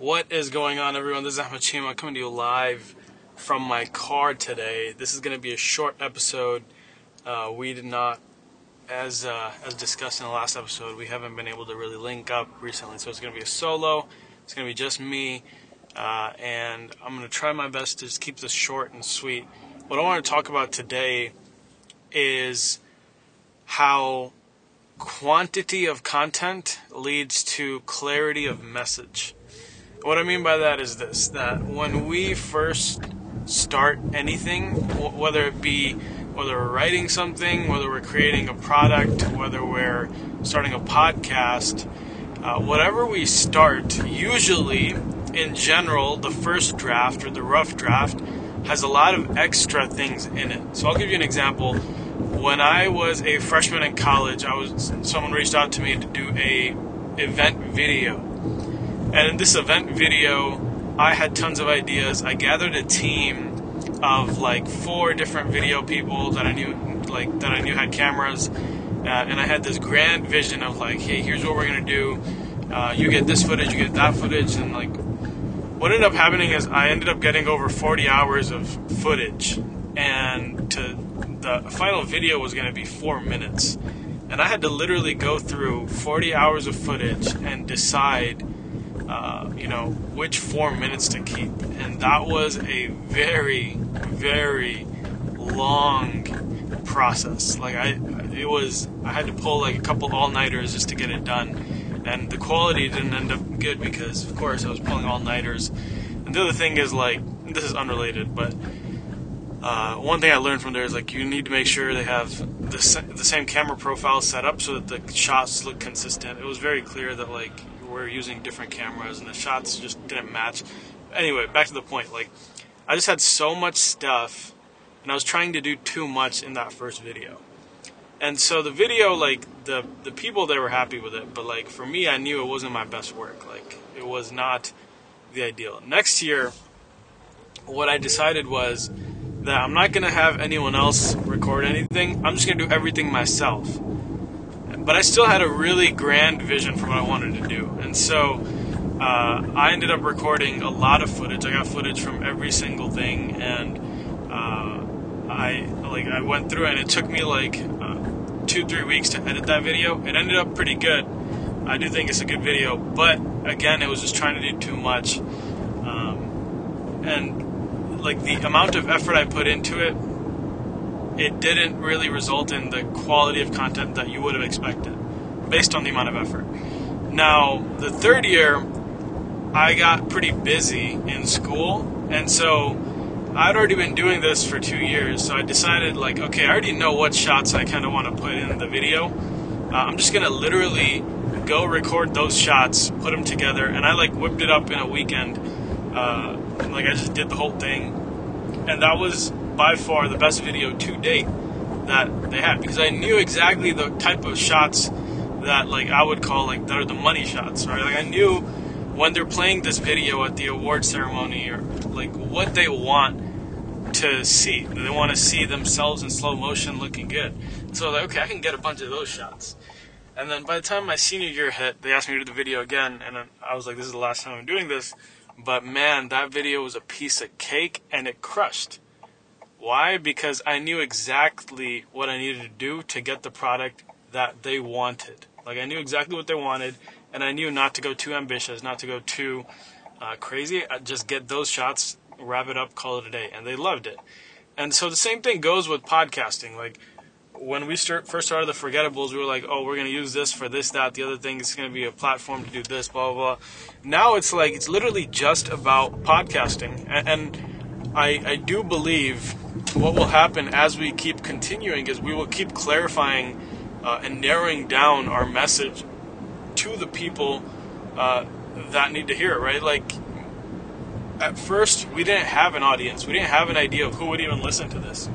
What is going on, everyone? This is Ahmed Cheema coming to you live from my car today. This is going to be a short episode. Uh, we did not, as uh, as discussed in the last episode, we haven't been able to really link up recently, so it's going to be a solo. It's going to be just me, uh, and I'm going to try my best to just keep this short and sweet. What I want to talk about today is how quantity of content leads to clarity of message. What I mean by that is this that when we first start anything, whether it be whether we're writing something, whether we're creating a product, whether we're starting a podcast, uh, whatever we start, usually in general, the first draft or the rough draft has a lot of extra things in it. So I'll give you an example when I was a freshman in college, I was someone reached out to me to do a event video. And in this event video, I had tons of ideas. I gathered a team of like four different video people that I knew like that I knew had cameras. Uh, and I had this grand vision of like, hey, here's what we're gonna do. Uh, you get this footage, you get that footage, and like, what ended up happening is I ended up getting over 40 hours of footage, and to the final video was to be four minutes. And I had to literally go through 40 hours of footage and decide, uh, you know, which four minutes to keep. And that was a very, very long process. Like I, it was, I had to pull like a couple all-nighters just to get it done. And the quality didn't end up good because, of course, I was pulling all-nighters. And the other thing is like, this is unrelated, but uh, one thing I learned from there is like you need to make sure they have the, the same camera profile set up so that the shots look consistent. It was very clear that like we're using different cameras and the shots just didn't match. Anyway, back to the point. Like I just had so much stuff and I was trying to do too much in that first video. And so the video, like the the people, they were happy with it, but like for me, I knew it wasn't my best work. Like it was not the ideal. Next year, what I decided was that I'm not to have anyone else record anything. I'm just to do everything myself. But I still had a really grand vision for what I wanted to do. And so uh, I ended up recording a lot of footage. I got footage from every single thing. And uh, I like I went through and it took me like uh, two, three weeks to edit that video. It ended up pretty good. I do think it's a good video. But again, it was just trying to do too much. Um, and like the amount of effort I put into it, it didn't really result in the quality of content that you would have expected based on the amount of effort. Now, the third year, I got pretty busy in school, and so I'd already been doing this for two years, so I decided, like, okay, I already know what shots I kind of want to put in the video. Uh, I'm just gonna literally go record those shots, put them together, and I like whipped it up in a weekend. Uh, like I just did the whole thing, and that was by far the best video to date that they had because I knew exactly the type of shots that like I would call like that are the money shots, right? Like I knew when they're playing this video at the award ceremony or like what they want to see. They want to see themselves in slow motion looking good. So like, okay, I can get a bunch of those shots. And then by the time my senior year hit, they asked me to do the video again, and I was like, this is the last time I'm doing this. But man, that video was a piece of cake and it crushed. Why? Because I knew exactly what I needed to do to get the product that they wanted. Like I knew exactly what they wanted, and I knew not to go too ambitious, not to go too uh, crazy. I just get those shots, wrap it up, call it a day, and they loved it. And so the same thing goes with podcasting. Like when we start, first started the Forgettables, we were like, oh, we're going to use this for this, that, the other thing. It's going to be a platform to do this, blah, blah, blah. Now it's like, it's literally just about podcasting. And, and I, I do believe what will happen as we keep continuing is we will keep clarifying uh, and narrowing down our message to the people uh, that need to hear it, right? Like, at first, we didn't have an audience. We didn't have an idea of who would even listen to this.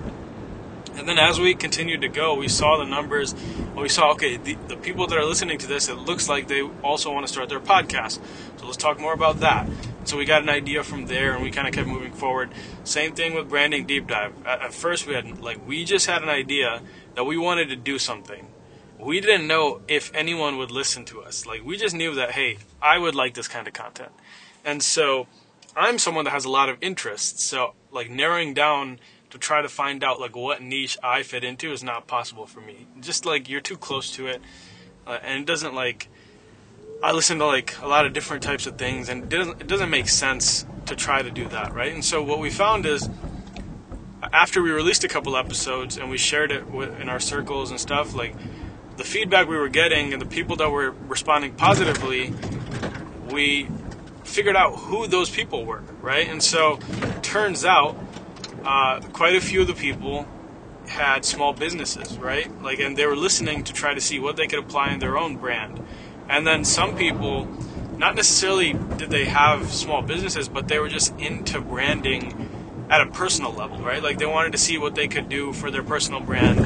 And then as we continued to go, we saw the numbers. We saw, okay, the, the people that are listening to this, it looks like they also want to start their podcast. So let's talk more about that. So we got an idea from there and we kind of kept moving forward. Same thing with branding deep dive. At, at first, we had, like, we just had an idea that we wanted to do something. We didn't know if anyone would listen to us. Like, we just knew that, hey, I would like this kind of content. And so I'm someone that has a lot of interests. So like narrowing down to try to find out like what niche I fit into is not possible for me. Just like you're too close to it, uh, and it doesn't like. I listen to like a lot of different types of things, and it doesn't it doesn't make sense to try to do that, right? And so what we found is after we released a couple episodes and we shared it in our circles and stuff, like the feedback we were getting and the people that were responding positively, we figured out who those people were, right? And so turns out uh, quite a few of the people had small businesses, right? Like, and they were listening to try to see what they could apply in their own brand. And then some people, not necessarily did they have small businesses, but they were just into branding at a personal level, right? Like they wanted to see what they could do for their personal brand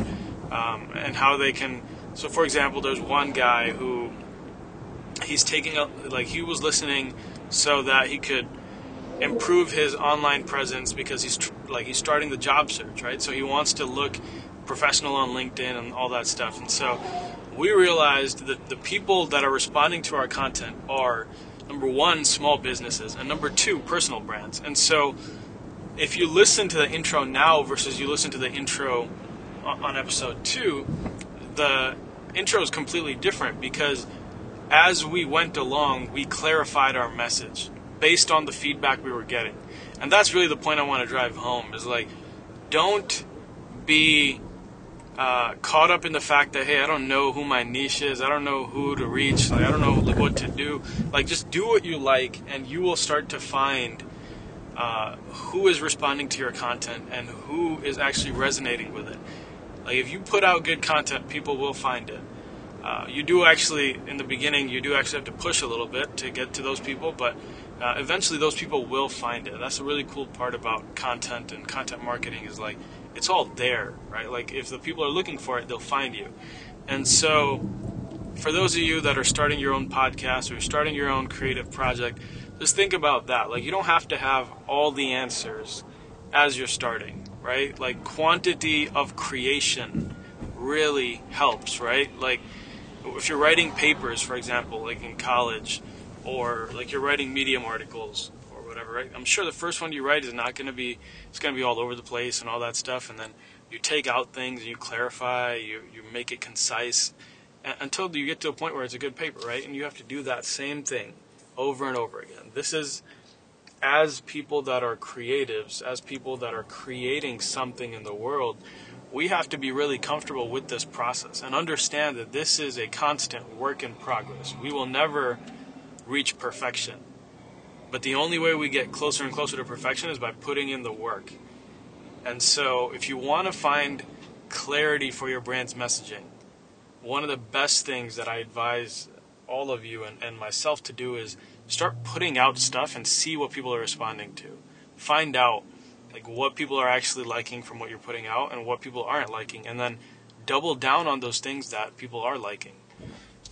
um, and how they can. So, for example, there's one guy who he's taking a like he was listening so that he could improve his online presence because he's tr- like he's starting the job search, right? So he wants to look professional on LinkedIn and all that stuff. And so we realized that the people that are responding to our content are number one, small businesses, and number two, personal brands. And so if you listen to the intro now versus you listen to the intro on episode two, the intro is completely different because as we went along, we clarified our message based on the feedback we were getting. And that's really the point I want to drive home is like, don't be uh, caught up in the fact that, hey, I don't know who my niche is. I don't know who to reach. Like, I don't know what to do. Like, just do what you like, and you will start to find uh, who is responding to your content and who is actually resonating with it. Like, if you put out good content, people will find it. Uh, you do actually, in the beginning, you do actually have to push a little bit to get to those people, but uh, eventually those people will find it. That's a really cool part about content and content marketing is like it's all there, right? Like if the people are looking for it, they'll find you. And so, for those of you that are starting your own podcast or you're starting your own creative project, just think about that. Like you don't have to have all the answers as you're starting, right? Like quantity of creation really helps, right? Like if you're writing papers, for example, like in college, or like you're writing Medium articles or whatever, right? I'm sure the first one you write is not going to be, it's going to be all over the place and all that stuff, and then you take out things, you clarify, you, you make it concise until you get to a point where it's a good paper, right? And you have to do that same thing over and over again. This is as people that are creatives, as people that are creating something in the world, we have to be really comfortable with this process and understand that this is a constant work in progress. We will never reach perfection. But the only way we get closer and closer to perfection is by putting in the work. And so, if you want to find clarity for your brand's messaging, one of the best things that I advise all of you and, and myself to do is start putting out stuff and see what people are responding to. Find out like what people are actually liking from what you're putting out and what people aren't liking and then double down on those things that people are liking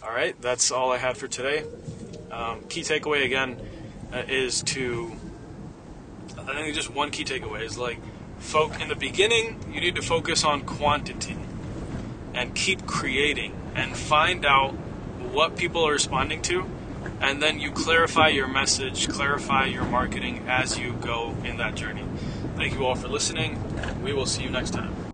all right that's all i had for today um, key takeaway again uh, is to i think just one key takeaway is like folk in the beginning you need to focus on quantity and keep creating and find out what people are responding to and then you clarify your message clarify your marketing as you go in that journey Thank you all for listening. We will see you next time.